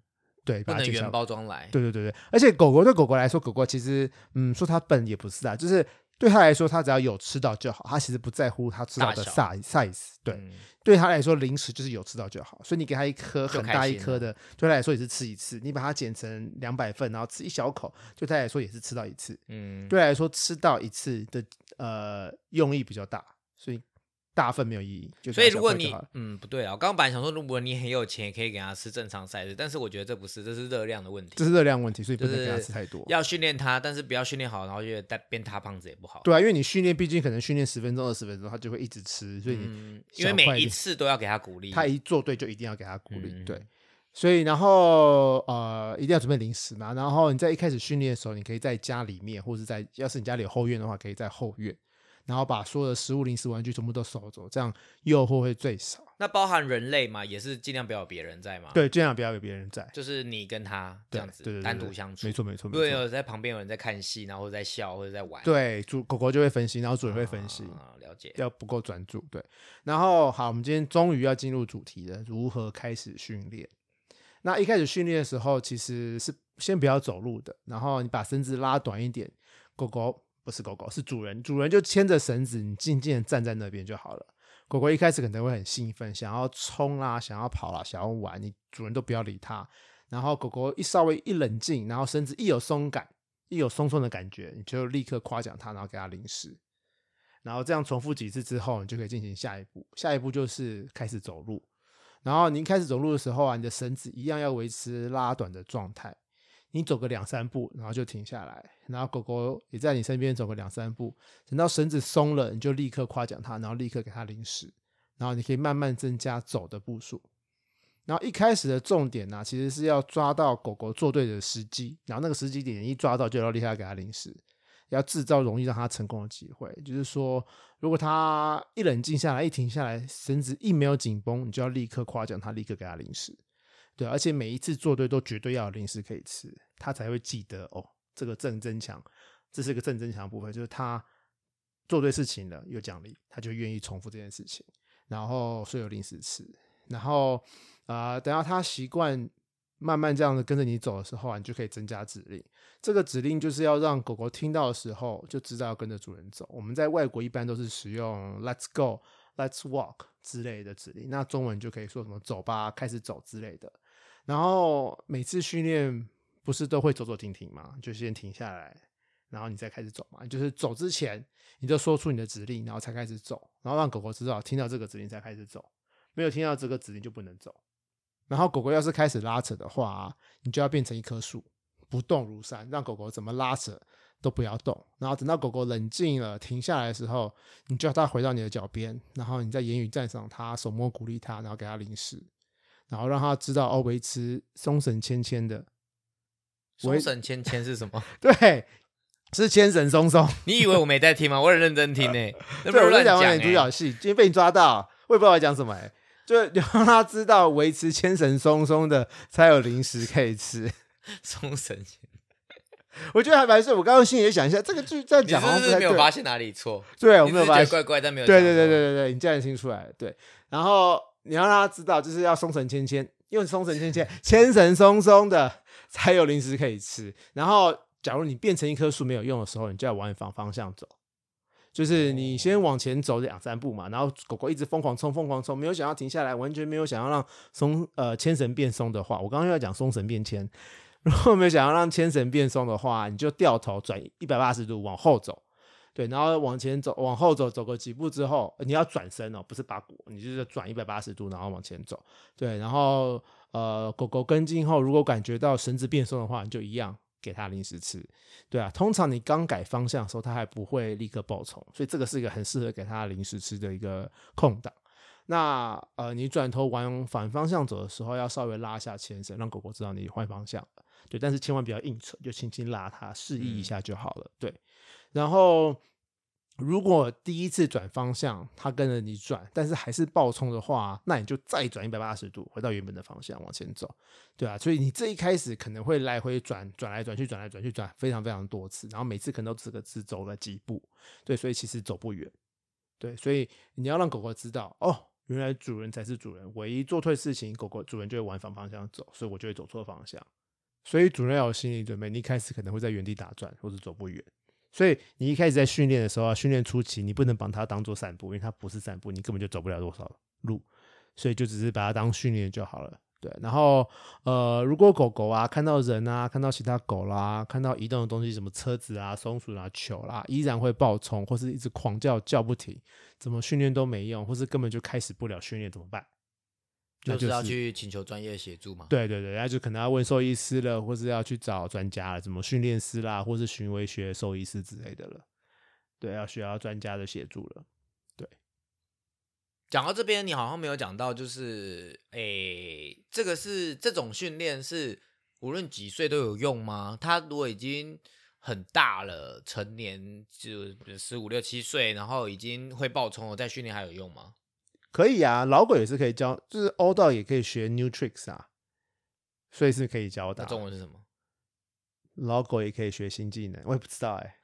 对，不能原包装来，对对对对，而且狗狗对狗狗来说，狗狗其实，嗯，说它笨也不是啊，就是。对他来说，他只要有吃到就好，他其实不在乎他吃到的 size size。对，对他来说，零食就是有吃到就好。所以你给他一颗很大一颗的，对他来说也是吃一次。你把它剪成两百份，然后吃一小口，对他来说也是吃到一次。嗯，对来说吃到一次的呃用意比较大，所以。大份没有意义，所以如果你嗯不对啊，我刚刚本来想说，如果你很有钱，也可以给他吃正常赛事，但是我觉得这不是，这是热量的问题，这是热量问题，所以不能给他吃太多。要训练他，但是不要训练好，然后就带变他胖子也不好。对啊，因为你训练，毕竟可能训练十分钟、二十分钟，他就会一直吃，所以你因为每一次都要给他鼓励，他一做对就一定要给他鼓励，对。所以然后呃，一定要准备零食嘛。然后你在一开始训练的时候，你可以在家里面，或者在要是你家里有后院的话，可以在后院。然后把所有的食物、零食、玩具全部都收走，这样诱惑会最少。那包含人类嘛，也是尽量不要有别人在嘛。对，尽量不要有别人在，就是你跟他这样子单独相处。没错，没错。如果有在旁边有人在看戏，然后在笑或者在玩，对，主狗狗就会分心，然后主人会分心。了解。要不够专注，对。然后好，我们今天终于要进入主题了，如何开始训练？那一开始训练的时候，其实是先不要走路的，然后你把身子拉短一点，狗狗。不是狗狗，是主人。主人就牵着绳子，你静静的站在那边就好了。狗狗一开始可能会很兴奋，想要冲啦，想要跑啦，想要玩，你主人都不要理它。然后狗狗一稍微一冷静，然后绳子一有松感，一有松松的感觉，你就立刻夸奖它，然后给它零食。然后这样重复几次之后，你就可以进行下一步。下一步就是开始走路。然后您开始走路的时候啊，你的绳子一样要维持拉短的状态。你走个两三步，然后就停下来，然后狗狗也在你身边走个两三步，等到绳子松了，你就立刻夸奖它，然后立刻给它零食，然后你可以慢慢增加走的步数。然后一开始的重点呢，其实是要抓到狗狗做对的时机，然后那个时机点一抓到，就要立刻给它零食，要制造容易让它成功的机会。就是说，如果它一冷静下来，一停下来，绳子一没有紧绷，你就要立刻夸奖它，立刻给它零食。对，而且每一次做对都绝对要有零食可以吃，他才会记得哦。这个正增强，这是个正增强部分，就是他做对事情了有奖励，他就愿意重复这件事情，然后所有零食吃。然后啊，等到他习惯慢慢这样子跟着你走的时候啊，你就可以增加指令。这个指令就是要让狗狗听到的时候就知道要跟着主人走。我们在外国一般都是使用 “Let's go”、“Let's walk” 之类的指令，那中文就可以说什么“走吧”、“开始走”之类的。然后每次训练不是都会走走停停吗？就先停下来，然后你再开始走嘛。就是走之前你就说出你的指令，然后才开始走，然后让狗狗知道听到这个指令才开始走，没有听到这个指令就不能走。然后狗狗要是开始拉扯的话，你就要变成一棵树，不动如山，让狗狗怎么拉扯都不要动。然后等到狗狗冷静了停下来的时候，你就要它回到你的脚边，然后你再言语赞赏它，手摸鼓励它，然后给它零食。然后让他知道哦，维持松绳牵牵的，松绳牵牵是什么？对，是牵绳松松。你以为我没在听吗？我很认真听呢。对，我在讲演主角戏，今天被你抓到，我也不知道讲什么。哎，就 让他知道维持牵绳松松的，才有零食可以吃。松绳牵，我觉得还蛮是。我刚刚心里也想一下，这个剧在讲，是不是没有发现哪里错？对，我没有发现怪怪，但没有。对对对对对对，你这样听出来对，然后。你要让他知道，就是要松绳牵牵，用松绳牵牵，牵绳松松的，才有零食可以吃。然后，假如你变成一棵树没有用的时候，你就要往反方向走。就是你先往前走两三步嘛，然后狗狗一直疯狂冲，疯狂冲，没有想要停下来，完全没有想要让松呃牵绳变松的话，我刚刚要讲松绳变牵，如果没有想要让牵绳变松的话，你就掉头转一百八十度往后走，对，然后往前走，往后走，走个几步之后，你要转身哦，不是把骨，你就是转一百八十度，然后往前走，对，然后呃狗狗跟进后，如果感觉到绳子变松的话，你就一样。给它零食吃，对啊，通常你刚改方向的时候，它还不会立刻爆冲，所以这个是一个很适合给它零食吃的一个空档。那呃，你转头往反方向走的时候，要稍微拉下牵绳，让狗狗知道你换方向了。对，但是千万不要硬扯，就轻轻拉它，示意一下就好了。对，然后。如果第一次转方向，它跟着你转，但是还是爆冲的话，那你就再转一百八十度，回到原本的方向往前走，对啊，所以你这一开始可能会来回转，转来转去，转来转去，转非常非常多次，然后每次可能都只个只走了几步，对，所以其实走不远，对，所以你要让狗狗知道，哦，原来主人才是主人，唯一做错事情，狗狗主人就会往反方向走，所以我就会走错方向，所以主人要有心理准备，你一开始可能会在原地打转或者走不远。所以你一开始在训练的时候啊，训练初期你不能把它当做散步，因为它不是散步，你根本就走不了多少路，所以就只是把它当训练就好了。对，然后呃，如果狗狗啊看到人啊，看到其他狗啦，看到移动的东西，什么车子啊、松鼠啊、球啦，依然会暴冲，或是一直狂叫叫不停，怎么训练都没用，或是根本就开始不了训练，怎么办？就是要去请求专业协助嘛？对对对，然后就可能要问兽医师了，或是要去找专家了，什么训练师啦，或是巡回学兽医师之类的了。对，要需要专家的协助了。对，讲到这边，你好像没有讲到，就是诶，这个是这种训练是无论几岁都有用吗？他如果已经很大了，成年就十五六七岁，然后已经会爆冲了，再训练还有用吗？可以啊，老狗也是可以教，就是欧道也可以学 new tricks 啊，所以是可以教的。中文是什么？老狗也可以学新技能，我也不知道哎。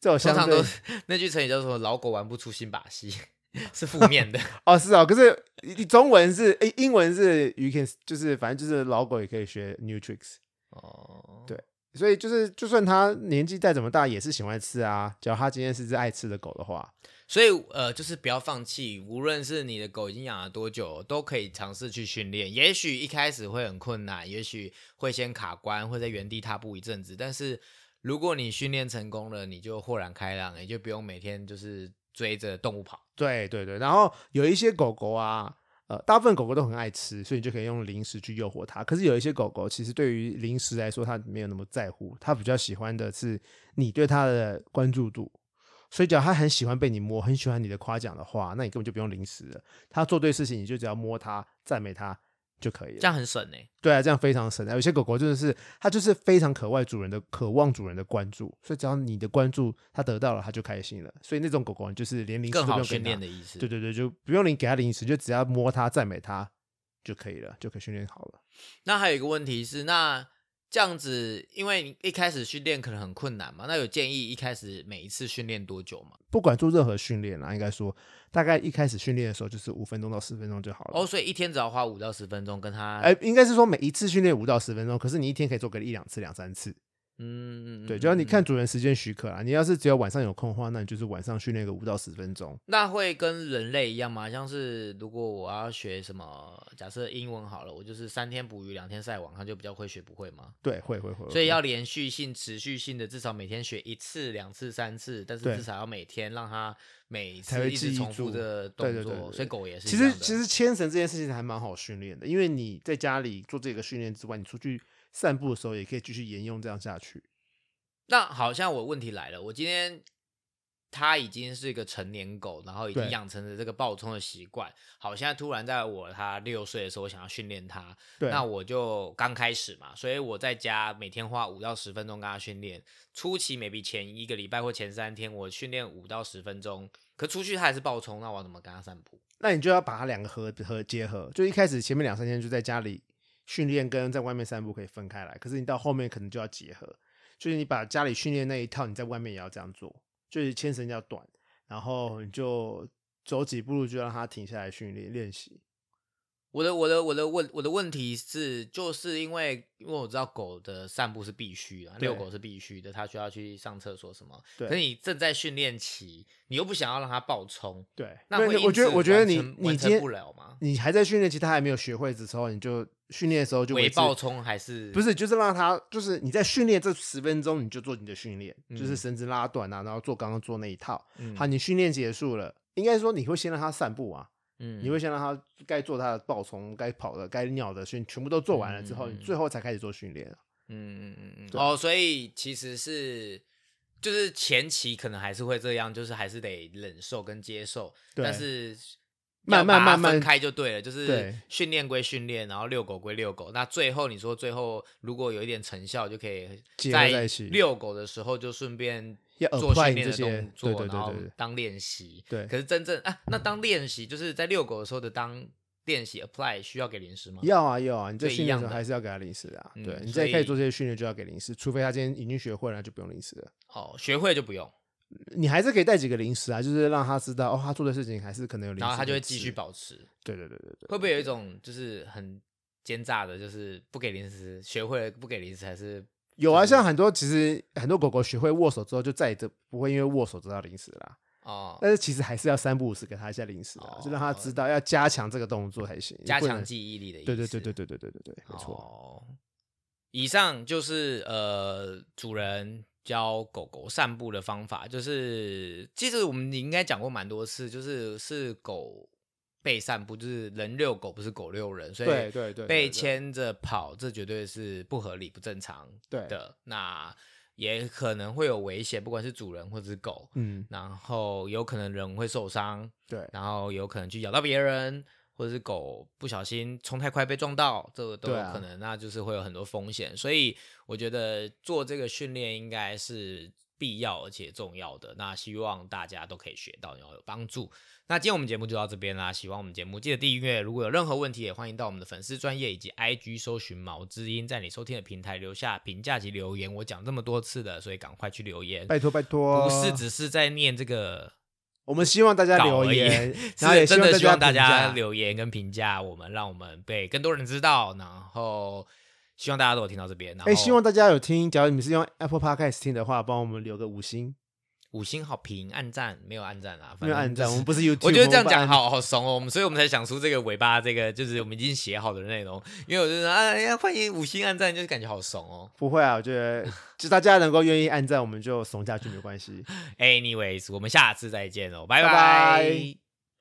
这我通常都那句成语叫做“老狗玩不出新把戏”，是负面的 哦。是哦，可是中文是诶，英文是 you can，就是反正就是老狗也可以学 new tricks 哦。对，所以就是就算他年纪再怎么大，也是喜欢吃啊。只要他今天是只爱吃的狗的话。所以，呃，就是不要放弃。无论是你的狗已经养了多久，都可以尝试去训练。也许一开始会很困难，也许会先卡关，会在原地踏步一阵子。但是，如果你训练成功了，你就豁然开朗，也就不用每天就是追着动物跑。对对对。然后有一些狗狗啊，呃，大部分狗狗都很爱吃，所以你就可以用零食去诱惑它。可是有一些狗狗，其实对于零食来说，它没有那么在乎，它比较喜欢的是你对它的关注度。所以，只要他很喜欢被你摸，很喜欢你的夸奖的话，那你根本就不用零食了。他做对事情，你就只要摸他、赞美他就可以了。这样很省呢？对啊，这样非常省。有些狗狗真的是，它就是非常渴望主人的，渴望主人的关注。所以，只要你的关注它得到了，它就开心了。所以，那种狗狗就是连零食都不用训练的意思。对对对，就不用你给它零食，就只要摸它、赞美它就可以了，就可以训练好了。那还有一个问题是，那。这样子，因为你一开始训练可能很困难嘛，那有建议一开始每一次训练多久吗？不管做任何训练啦，应该说大概一开始训练的时候就是五分钟到十分钟就好了。哦，所以一天只要花五到十分钟跟他，哎，应该是说每一次训练五到十分钟，可是你一天可以做个一两次、两三次。嗯，对，就要你看主人时间许可啊。你要是只有晚上有空的话，那你就是晚上训练个五到十分钟。那会跟人类一样吗？像是如果我要学什么，假设英文好了，我就是三天捕鱼两天晒网，它就比较会学，不会吗？对，会会会。所以要连续性、持续性的，至少每天学一次、两次、三次，但是至少要每天让它每次一直重复的动作。所以狗也是。其实其实牵绳这件事情还蛮好训练的，因为你在家里做这个训练之外，你出去。散步的时候也可以继续沿用这样下去。那好像我问题来了，我今天它已经是一个成年狗，然后已经养成了这个暴冲的习惯。好，现在突然在我它六岁的时候，我想要训练它，那我就刚开始嘛，所以我在家每天花五到十分钟跟它训练。初期 maybe 前一个礼拜或前三天，我训练五到十分钟，可出去它还是暴冲，那我怎么跟它散步？那你就要把它两个合合结合，就一开始前面两三天就在家里。训练跟在外面散步可以分开来，可是你到后面可能就要结合，就是你把家里训练那一套，你在外面也要这样做，就是牵绳要短，然后你就走几步路就让他停下来训练练习。我的我的我的问我的问题是，就是因为因为我知道狗的散步是必须的，遛狗是必须的，它需要去上厕所什么。对。可是你正在训练期，你又不想要让它暴冲，对。那会我觉得我觉得你你接不了吗？你还在训练期，它还没有学会的时候，你就训练的时候就为暴冲还是不是？就是让它就是你在训练这十分钟，你就做你的训练，就是绳子拉短啊，然后做刚刚做那一套。好，你训练结束了，应该说你会先让它散步啊。嗯，你会先让他该做他的暴冲、该跑的、该尿的训全部都做完了之后，你最后才开始做训练嗯嗯嗯嗯。哦，所以其实是就是前期可能还是会这样，就是还是得忍受跟接受，但是慢慢慢慢分开就对了。就是训练归训练，然后遛狗归遛狗。那最后你说最后如果有一点成效，就可以在遛狗的时候就顺便。做训练的动作，然后当练习。对，可是真正啊，那当练习就是在遛狗的时候的当练习 apply 需要给零食吗？要啊，要啊，你在训练的时候还是要给他零食啊。对，你在开始做这些训练就要给零食，除非他今天已经学会了，就不用零食了。哦，学会就不用。你还是可以带几个零食啊，就是让他知道哦，他做的事情还是可能有零食，然后他就会继续保持。对对对对对。会不会有一种就是很奸诈的，就是不给零食，学会了不给零食还是？有啊，像很多其实很多狗狗学会握手之后，就再也不会因为握手得到零食啦。哦，但是其实还是要三不五时给他一下零食啊，就让他知道要加强这个动作才行，加强记忆力的意思。对对对对对对对对对，没错。以上就是呃主人教狗狗散步的方法，就是其实我们应该讲过蛮多次，就是是狗。被散步就是人遛狗，不是狗遛人，所以对对对，被牵着跑，这绝对是不合理、不正常的。那也可能会有危险，不管是主人或者是狗，嗯，然后有可能人会受伤，对，然后有可能去咬到别人，或者是狗不小心冲太快被撞到，这个都有可能，那就是会有很多风险。所以我觉得做这个训练应该是必要而且重要的。那希望大家都可以学到，然后有帮助。那今天我们节目就到这边啦，喜欢我们节目记得订阅，如果有任何问题也欢迎到我们的粉丝专业以及 IG 搜寻毛知音，在你收听的平台留下评价及留言。我讲这么多次的，所以赶快去留言，拜托拜托，不是只是在念这个，我们希望大家留言，然后也真的希望大家留言跟评价我们，让我们被更多人知道。然后希望大家都有听到这边，哎，希望大家有听，假如你们是用 Apple Podcast 听的话，帮我们留个五星。五星好评，按赞没有按赞啊？没有按赞，我们不是 YouTube。我觉得这样讲好好怂哦，我们所以我们才想出这个尾巴，这个就是我们已经写好的内容。因为我就说，哎呀，欢迎五星按赞，就是感觉好怂哦。不会啊，我觉得就大家能够愿意按赞，我们就怂下去没关系。Anyways，我们下次再见哦，拜拜。